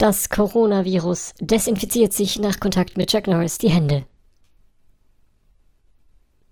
Das Coronavirus desinfiziert sich nach Kontakt mit Chuck Norris die Hände.